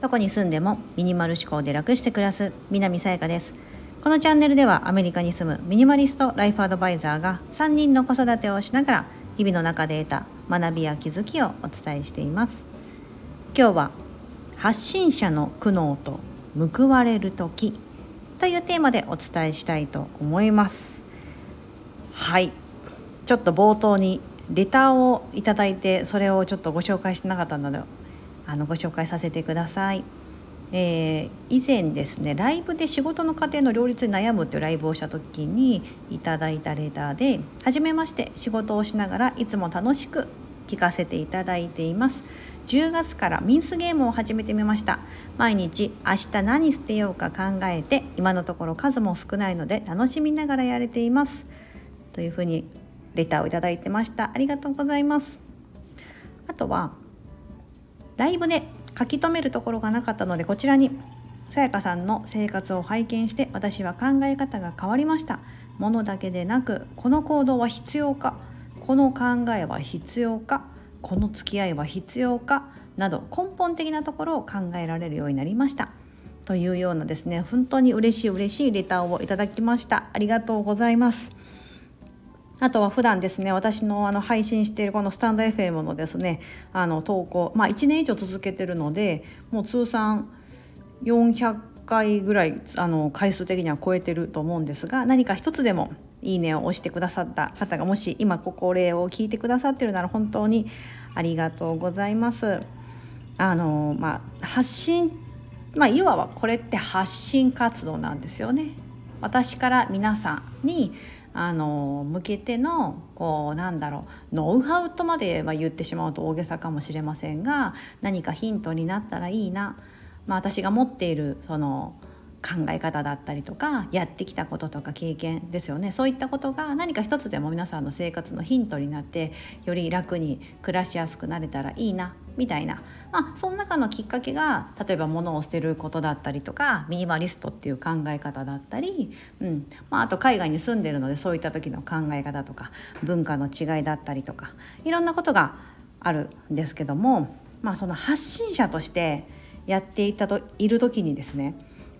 どこに住んでもミニマル思考で楽して暮らす南さやかです。このチャンネルではアメリカに住むミニマリストライフアドバイザーが3人の子育てをしながら日々の中で得た学びや気づきをお伝えしています。今日は発信者の苦悩と報われる時というテーマでお伝えしたいと思います。はい。ちょっと冒頭にレターをいただいてそれをちょっとご紹介してなかったのであのご紹介させてください。えー、以前ですねライブで仕事の家庭の両立に悩むっていうライブをした時にいただいたレターで「はじめまして仕事をしながらいつも楽しく聞かせていただいています」10月からミンスゲームを始めてみました。毎日明日何捨てようか考えて今のところ数も少ないので楽しみながらやれています。というふうにレターをいただいてました。ありがとうございます。あとはライブで書き留めるところがなかったのでこちらにさやかさんの生活を拝見して私は考え方が変わりました。ものだけでなくこの行動は必要かこの考えは必要かこの付き合いは必要かなど根本的なところを考えられるようになりました。というようなですね本当に嬉しい嬉しいレターをいただきました。ありがとうございます。あとは普段ですね私のあの配信しているこのスタンド FM のですねあの投稿まあ1年以上続けてるのでもう通算400回ぐらいあの回数的には超えてると思うんですが何か一つでもいいねを押してくださった方がもし今ここ例を聞いてくださってるなら本当にありがとうございます。あのまあ、発信まあいわばこれって発信活動なんですよね。私から皆さんにあの向けてのこうなんだろうノウハウとまでは言ってしまうと大げさかもしれませんが何かヒントになったらいいな、まあ、私が持っているその考え方だったりとかやってきたこととか経験ですよね。そういったことが何か一つでも皆さんの生活のヒントになってより楽に暮らしやすくなれたらいいな。みたいな、まあ、その中のきっかけが例えば物を捨てることだったりとかミニマリストっていう考え方だったり、うん。まあ、あと海外に住んでるのでそういった時の考え方とか文化の違いだったりとかいろんなことがあるんですけども、まあ、その発信者としてやっていたといる時にですね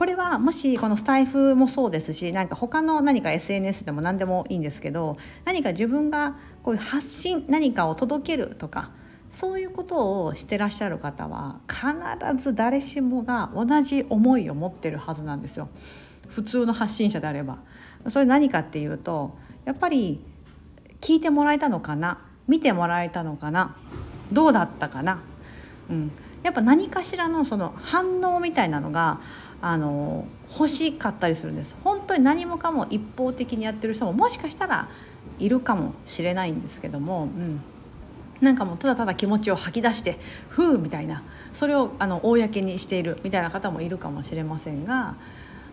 これはもしこのスタイフもそうですしなんか他の何か SNS でも何でもいいんですけど何か自分がこういう発信何かを届けるとかそういうことをしてらっしゃる方は必ず誰しもが同じ思いを持ってるはずなんですよ。普通の発信者であれば。それ何かっていうとやっぱり聞いてもらえたのかな？見てもらえたのかな？どうだったかな、うん、やっぱ何かしらのその反応みたいなのがあの欲しかったりするんです。本当に何もかも一方的にやってる人ももしかしたらいるかもしれないんですけども、うん、なんかもうただただ気持ちを吐き出して「ふう」みたいなそれをあの公にしているみたいな方もいるかもしれませんが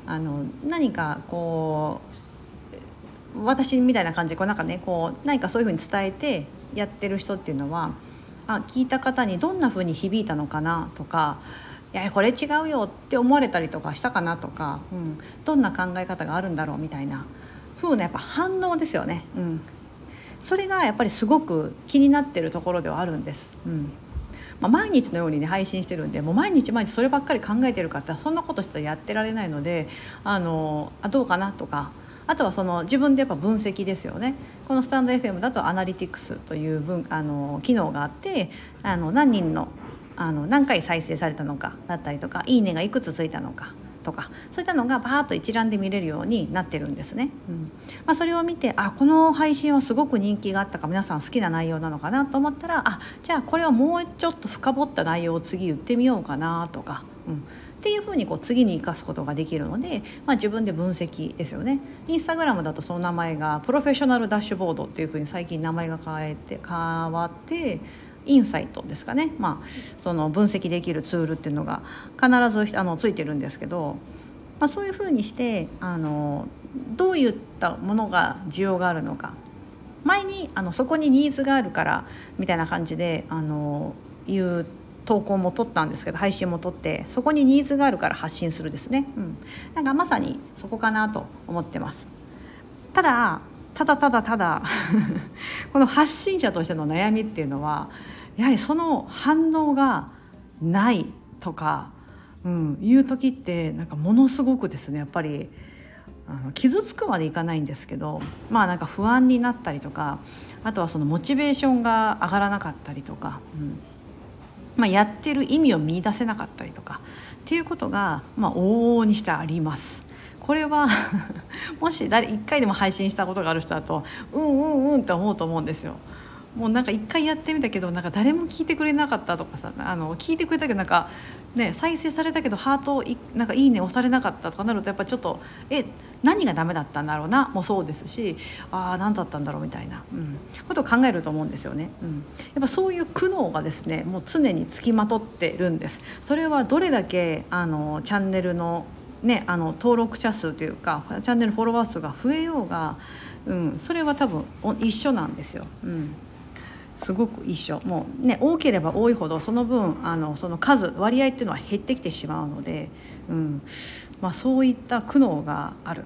あの何かこう私みたいな感じでこうなんかねこう何かそういうふうに伝えてやってる人っていうのはあ聞いた方にどんなふうに響いたのかなとかいやこれ違うよって思われたりとかしたかなとか、うん、どんな考え方があるんだろうみたいな風なやっぱ反応ですよね、うん、それがやっぱりすごく気になってるところではあるんです。うんまあ、毎日のようにね配信してるんでもう毎日毎日そればっかり考えてる方そんなことしたらやってられないのであのあどうかなとかあとはその自分でやっぱ分析ですよねこのスタンド FM だとアナリティクスという分あの機能があってあの何人のあの何回再生されたのかだったりとか「いいね」がいくつついたのかとかそういったのがバーッと一覧で見れるようになってるんですね。うんまあ、それを見てあこの配信はすごく人気があったか皆さん好きな内容なのかなと思ったらあじゃあこれをもうちょっと深掘った内容を次言ってみようかなとか。うんっていうふうにこう次に生かすことができるので、まあ、自分で分析ですよねインスタグラムだとその名前がプロフェッショナルダッシュボードっていうふうに最近名前が変えて変わってインサイトですかね、まあ、その分析できるツールっていうのが必ずあのついてるんですけど、まあ、そういうふうにしてあのどういったものが需要があるのか。前にあのそこにニーズがあるからみたいな感じであのいう投稿も撮ったんですけど配信も撮ってそこにニーズがあるから発信するですね、うん、なんかまさにそこかなと思ってます。ただただただただ この発信者としての悩みっていうのはやはりその反応がないとか、うん、いう時ってなんかものすごくですねやっぱりあの傷つくまでいかないんですけどまあなんか不安になったりとかあとはそのモチベーションが上がらなかったりとか、うんまあ、やってる意味を見出せなかったりとかっていうことが、まあ、往々にしてあります。これは もし誰1回でも配信したことがある人だとうんうんうんって思うと思うんですよ。もうなんか一回やってみたけどなんか誰も聞いてくれなかったとかさあの聞いてくれたけどなんかね再生されたけどハートいなんかいいね押されなかったとかなるとやっぱちょっとえ何がダメだったんだろうなもそうですしああ何だったんだろうみたいな、うん、ことを考えると思うんですよね、うん、やっぱそういう苦悩がですねもう常につきまとってるんです。それはどれだけあのチャンネルのねあの登録者数というかチャンネルフォロワー数が増えようが、うん、それは多分一緒なんですよ。うん。すごく一緒。もうね多ければ多いほどその分あのその数割合っていうのは減ってきてしまうので、うん。まあ、そういった苦悩がある。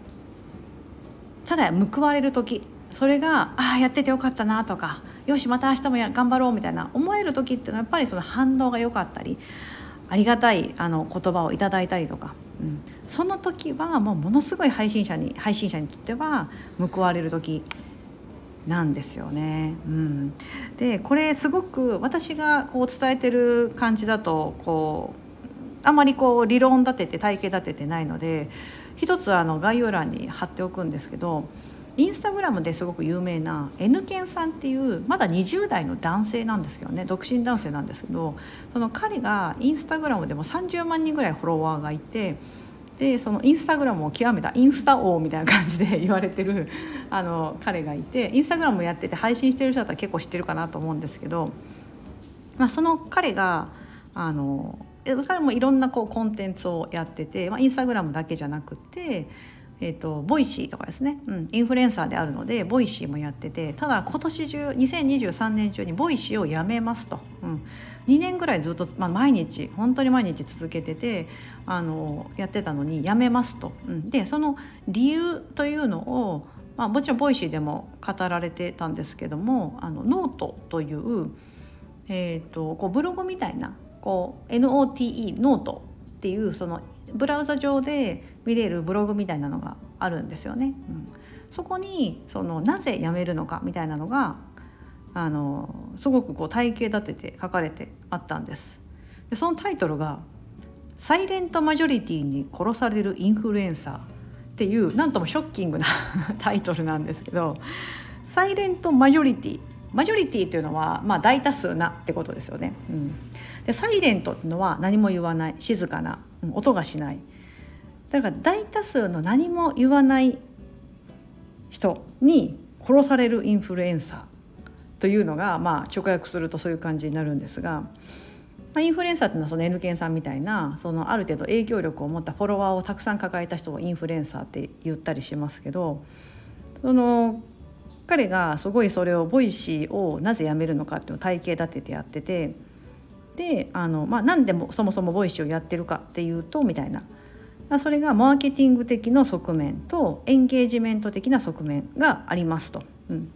ただ報われる時それがああやっててよかったなとかよしまた明日もや頑張ろうみたいな思える時っていうのはやっぱりその反応が良かったりありがたいあの言葉をいただいたりとか、うん、その時はもうものすごい配信者に配信者にとっては報われる時なんですよね。うん、でこれすごく私がこう伝えてる感じだとこうあまりこう理論立てて体系立ててないので一つあの概要欄に貼っておくんですけどインスタグラムですごく有名な N ケンさんっていうまだ20代の男性なんですけどね独身男性なんですけどその彼がインスタグラムでも30万人ぐらいフォロワーがいてでそのインスタグラムを極めたインスタ王みたいな感じで言われてるあの彼がいてインスタグラムやってて配信してる人だったら結構知ってるかなと思うんですけど、まあ、その彼があの彼もいろんなこうコンテンツをやってて、まあ、インスタグラムだけじゃなくてえーと、 Voicy とかですね、うん、インフルエンサーであるので Voicy もやっててただ今年中2023年中に Voicy をやめますと、うん、2年ぐらいずっと、まあ、毎日本当に毎日続けててあのやってたのにやめますと。うん、でその理由というのを、まあ、もちろん Voicy でも語られてたんですけどもあのノートという,、えーと、こうブログみたいなこう NOTE ノートっていうそのブラウザ上で見れるブログみたいなのがあるんですよね。うん、そこにそのなぜ辞めるのかみたいなのがあのすごくこう体系立てて書かれてあったんですでそのタイトルが「サイレントマジョリティに殺されるインフルエンサー」っていうなんともショッキングな タイトルなんですけどサイレントマジョリティマジョリティというのは、まあ、大多数なってことですよね。うん、でサイレントっていうのは何も言わない静かな、うん、音がしないだから大多数の何も言わない人に殺されるインフルエンサーというのが、まあ、直訳するとそういう感じになるんですが、まあ、インフルエンサーっていうのはその N ンさんみたいなそのある程度影響力を持ったフォロワーをたくさん抱えた人をインフルエンサーって言ったりしますけどその彼がすごいそれを Voicy をなぜやめるのかっていうのを体系立ててやっててであの、まあ、何でもそもそも Voicy をやってるかっていうとみたいなそれがマーケティング的な側面とエンゲージメント的な側面がありますと。うん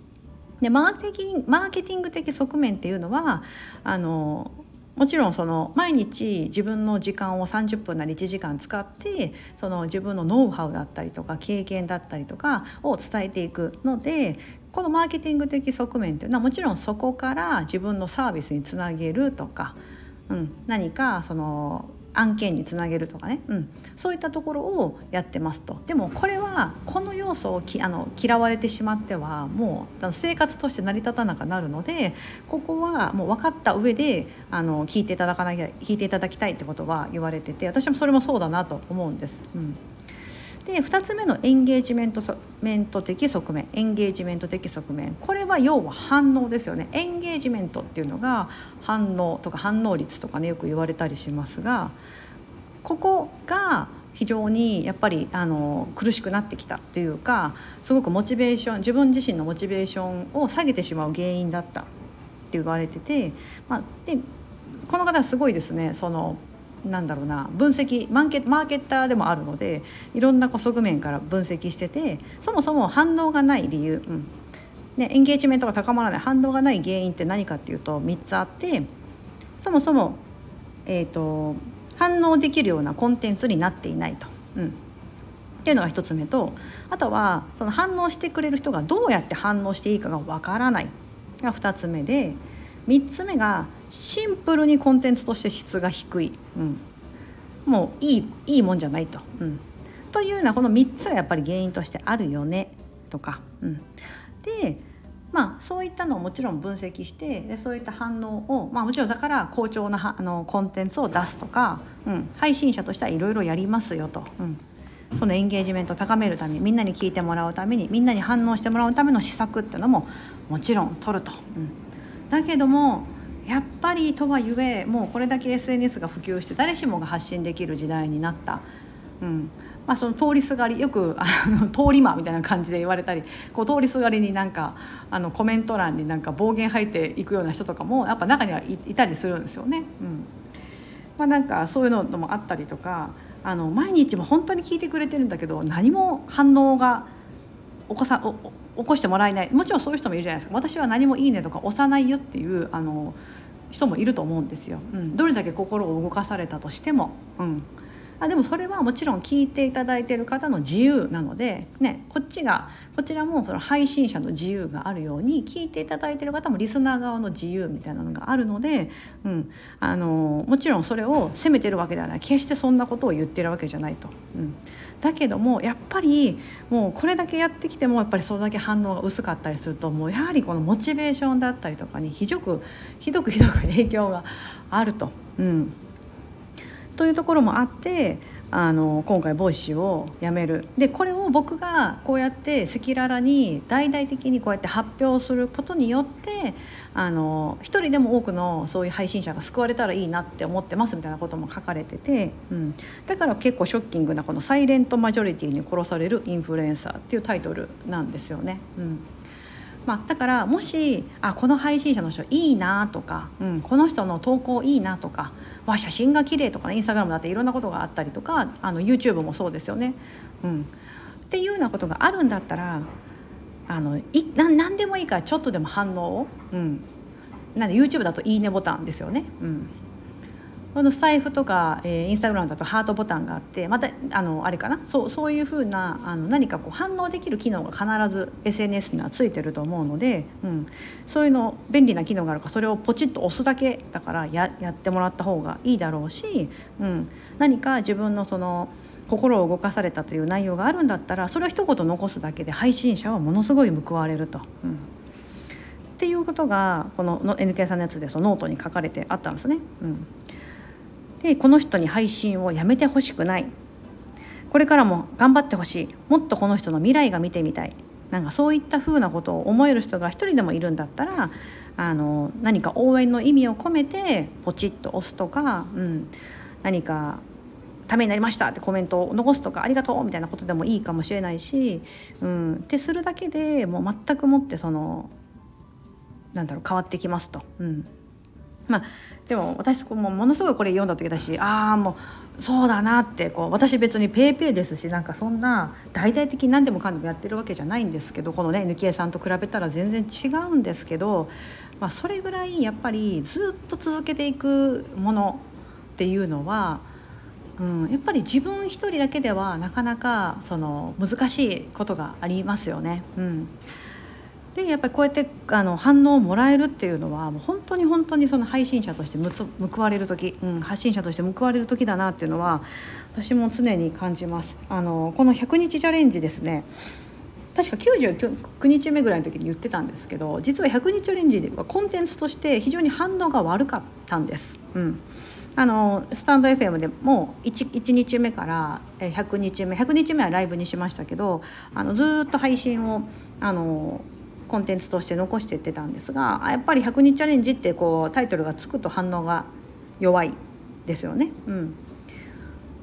でマーケティングマーケティング的側面っていうのはあのもちろんその毎日自分の時間を30分なり1時間使ってその自分のノウハウだったりとか経験だったりとかを伝えていくのでこのマーケティング的側面っていうのはもちろんそこから自分のサービスにつなげるとか、うん、何かその案件につなげるとかね、うん、そういったところをやってますと。でもこれはこの要素をきあの嫌われてしまってはもう生活として成り立たなくなるのでここはもう分かった上であの聞いていただかなきゃ聞いていただきたいってことは言われてて私もそれもそうだなと思うんです。うん。で2つ目のエンゲージメントメント的側面エンゲージメント的側面。これは要は反応ですよね。エンゲージメントっていうのが反応とか反応率とかねよく言われたりしますがここが非常にやっぱりあの苦しくなってきたというかすごくモチベーション自分自身のモチベーションを下げてしまう原因だったって言われてて、まあ、でこの方はすごいですね。そのなんだろうな分析マーケマーケッターでもあるのでいろんな側面から分析しててそもそも反応がない理由、うんね、エンゲージメントが高まらない反応がない原因って何かっていうと3つあってそもそも、えーと、反応できるようなコンテンツになっていないと。うんっていうのが1つ目とあとはその反応してくれる人がどうやって反応していいかがわからないが2つ目で3つ目がシンプルにコンテンツとして質が低い、うん、もういいいいもんじゃないと。うん、というようなこの3つがやっぱり原因としてあるよね。とか。うん、でまあ、そういったのをもちろん分析してでそういった反応を、まあ、もちろんだから好調なあのコンテンツを出すとか、うん、配信者としてはいろいろやりますよと、うん、このエンゲージメントを高めるためにみんなに聞いてもらうためにみんなに反応してもらうための施策っていうのももちろん取ると。うん。だけどもやっぱりとはいえもうこれだけ SNS が普及して誰しもが発信できる時代になった。うんまあ、その通りすがりよくあの通り魔みたいな感じで言われたりこう通りすがりになんかあのコメント欄になんか暴言吐いていくような人とかもやっぱ中にはいたりするんですよね。うんまあ、なんかそういうのもあったりとかあの毎日も本当に聞いてくれてるんだけど何も反応が起こさんお起こしてもらえない。もちろんそういう人もいるじゃないですか。私は何もいいねとか押さないよっていうあの人もいると思うんですよ、うん、どれだけ心を動かされたとしても、うん、あでもそれはもちろん聞いていただいてる方の自由なので、ね、こっちがこちらもその配信者の自由があるように聞いていただいてる方もリスナー側の自由みたいなのがあるので、うん、あのもちろんそれを責めてるわけではない。決してそんなことを言ってるわけじゃないと。うん。だけどもやっぱりもうこれだけやってきてもやっぱりそれだけ反応が薄かったりするともうやはりこのモチベーションだったりとかにひどくひどくひどく影響があると。うん、というところもあってあの今回 Voicy をやめる。でこれを僕がこうやって赤裸々に大々的にこうやって発表することによってあの一人でも多くのそういう配信者が救われたらいいなって思ってますみたいなことも書かれてて、うん、だから結構ショッキングなこの「サイレントマジョリティに殺されるインフルエンサー」っていうタイトルなんですよね。うん。まあ、だからもしあこの配信者の人いいなとか、うん、この人の投稿いいなとかわ写真が綺麗とかねインスタグラムだっていろんなことがあったりとかあの YouTube もそうですよね。うん、っていうようなことがあるんだったらあのいな何でもいいからちょっとでも反応を、うん、なんで YouTube だと「いいね」ボタンですよね。うんこのスタエフとか、えー、インスタグラムだとハートボタンがあってまたあのあれかな？そうそういうふうなあの何かこう反応できる機能が必ず SNS にはついてると思うので、うん、そういうの便利な機能があるかそれをポチッと押すだけだからややってもらった方がいいだろうし、うん、何か自分のその心を動かされたという内容があるんだったらそれを一言残すだけで配信者はものすごい報われると。うん。っていうことがこの NK さんのやつでそのノートに書かれてあったんですね。うん。でこの人に配信をやめてほしくない。これからも頑張ってほしい。もっとこの人の未来が見てみたい。なんかそういったふうなことを思える人が一人でもいるんだったらあの何か応援の意味を込めてポチッと押すとか、うん、何かためになりましたってコメントを残すとかありがとうみたいなことでもいいかもしれないし、うん、ってするだけでもう全くもってそのなんだろう変わってきますと。うん。まあ、でも私もものすごいこれ読んだ時だしああもうそうだなってこう私別に PayPay ですしなんかそんな大々的に何でもかんでもやってるわけじゃないんですけどこのね抜き絵さんと比べたら全然違うんですけど、まあ、それぐらいやっぱりずっと続けていくものっていうのは、うん、やっぱり自分一人だけではなかなかその難しいことがありますよね。うんでやっぱりこうやってあの反応をもらえるっていうのはもう本当に本当にその配信者として報われる時、うん、発信者として報われる時だなっていうのは私も常に感じます。あのこの100日チャレンジですね確か99日目ぐらいの時に言ってたんですけど実は100日チャレンジはコンテンツとして非常に反応が悪かったんです。うんあのスタンド FM でも 1, 1日目から100日目100日目はライブにしましたけどあのずっと配信をあのコンテンツとして残していってたんですがやっぱり100日チャレンジってこうタイトルがつくと反応が弱いですよね。うん、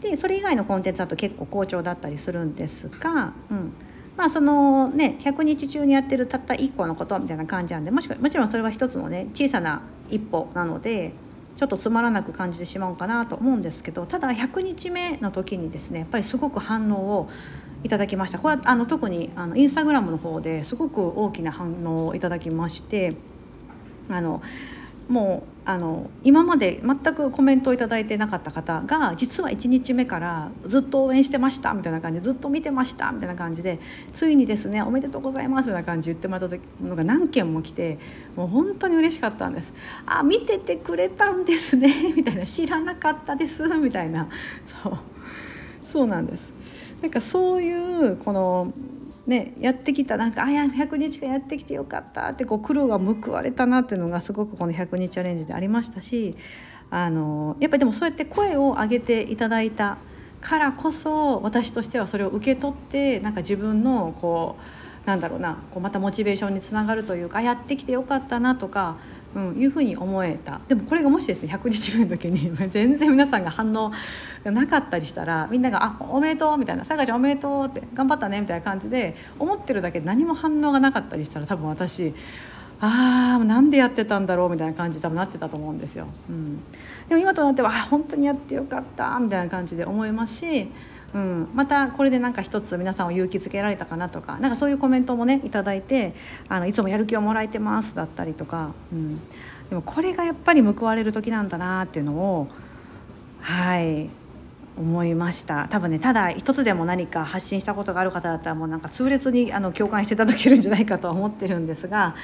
でそれ以外のコンテンツだと結構好調だったりするんですが、うん、まあそのね100日中にやってるたった1個のことみたいな感じなんでもしもちろんそれは一つのね小さな一歩なのでちょっとつまらなく感じてしまうかなと思うんですけどただ100日目の時にですねやっぱりすごく反応をいただきました。これはあの特にあのインスタグラムの方ですごく大きな反応をいただきましてあのもうあの今まで全くコメントを頂いてなかった方が実は1日目からずっと応援してましたみたいな感じでずっと見てましたみたいな感じでついにですねおめでとうございますみたいな感じで言ってもらったのが何件も来てもう本当に嬉しかったんです。あ見ててくれたんですねみたいな。知らなかったですみたいな。そう。そうなんです。なんかそういうこのね、やってきたなんかあや100日間やってきてよかったってこう苦労が報われたなっていうのがすごくこの100日チャレンジでありましたしあのやっぱりでもそうやって声を上げていただいたからこそ私としてはそれを受け取ってなんか自分のこうなんだろうなこうまたモチベーションにつながるというかやってきてよかったなとかうん、いうふうに思えたでもこれがもしですね100日目の時に 全然皆さんが反応がなかったりしたらみんなが「あおめでとう」みたいな「さやかちゃんおめでとう」って「頑張ったね」みたいな感じで思ってるだけで何も反応がなかったりしたら多分私あーなんでやってたんだろうみたいな感じ多分なってたと思うんですよ。うん、でも今となってはあ本当にやってよかったみたいな感じで思いますしうん、またこれでなんか一つ皆さんを勇気づけられたかなとかなんかそういうコメントもね頂いてあのいつもやる気をもらえてますだったりとか、うん、でもこれがやっぱり報われる時なんだなっていうのをはい。思いました。多分ねただ一つでも何か発信したことがある方だったらもうなんか痛烈にあの共感していただけるんじゃないかとは思ってるんですが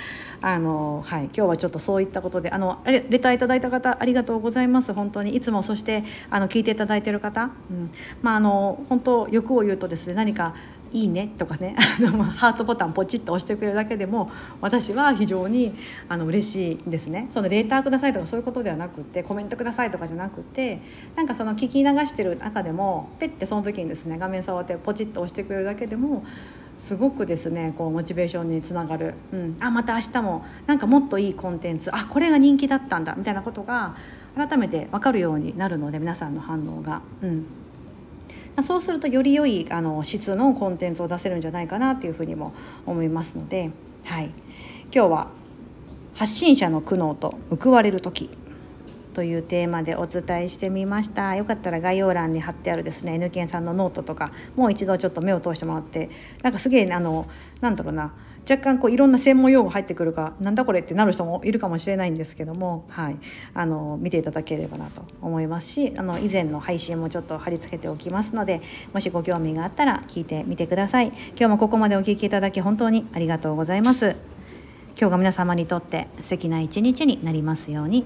あの、はい、今日はちょっとそういったことであのレターいただいた方ありがとうございます。本当に。いつもそしてあの聞いていただいてる方、うん。まあ、あの本当欲を言うとですね何かいいねとかね ハートボタンポチッと押してくれるだけでも私は非常にあの嬉しいですね。そのレーターくださいとかそういうことではなくてコメントくださいとかじゃなくてなんかその聞き流してる中でもペッてその時にですね画面触ってポチッと押してくれるだけでもすごくですねこうモチベーションにつながる、うん、あまた明日もなんかもっといいコンテンツあこれが人気だったんだみたいなことが改めて分かるようになるので皆さんの反応が。うん。まそうするとより良いあの質のコンテンツを出せるんじゃないかなっていうふうにも思いますので、はい、今日は発信者の苦悩と報われる時というテーマでお伝えしてみました。よかったら概要欄に貼ってあるですね N 研さんのノートとかもう一度ちょっと目を通してもらってなんかすげえあのなんだろうな若干こういろんな専門用語入ってくるかなんだこれってなる人もいるかもしれないんですけども、はい、あの見ていただければなと思いますしあの以前の配信もちょっと貼り付けておきますのでもしご興味があったら聞いてみてください。今日もここまでお聴きいただき本当にありがとうございます。今日が皆様にとって素敵な一日になりますように。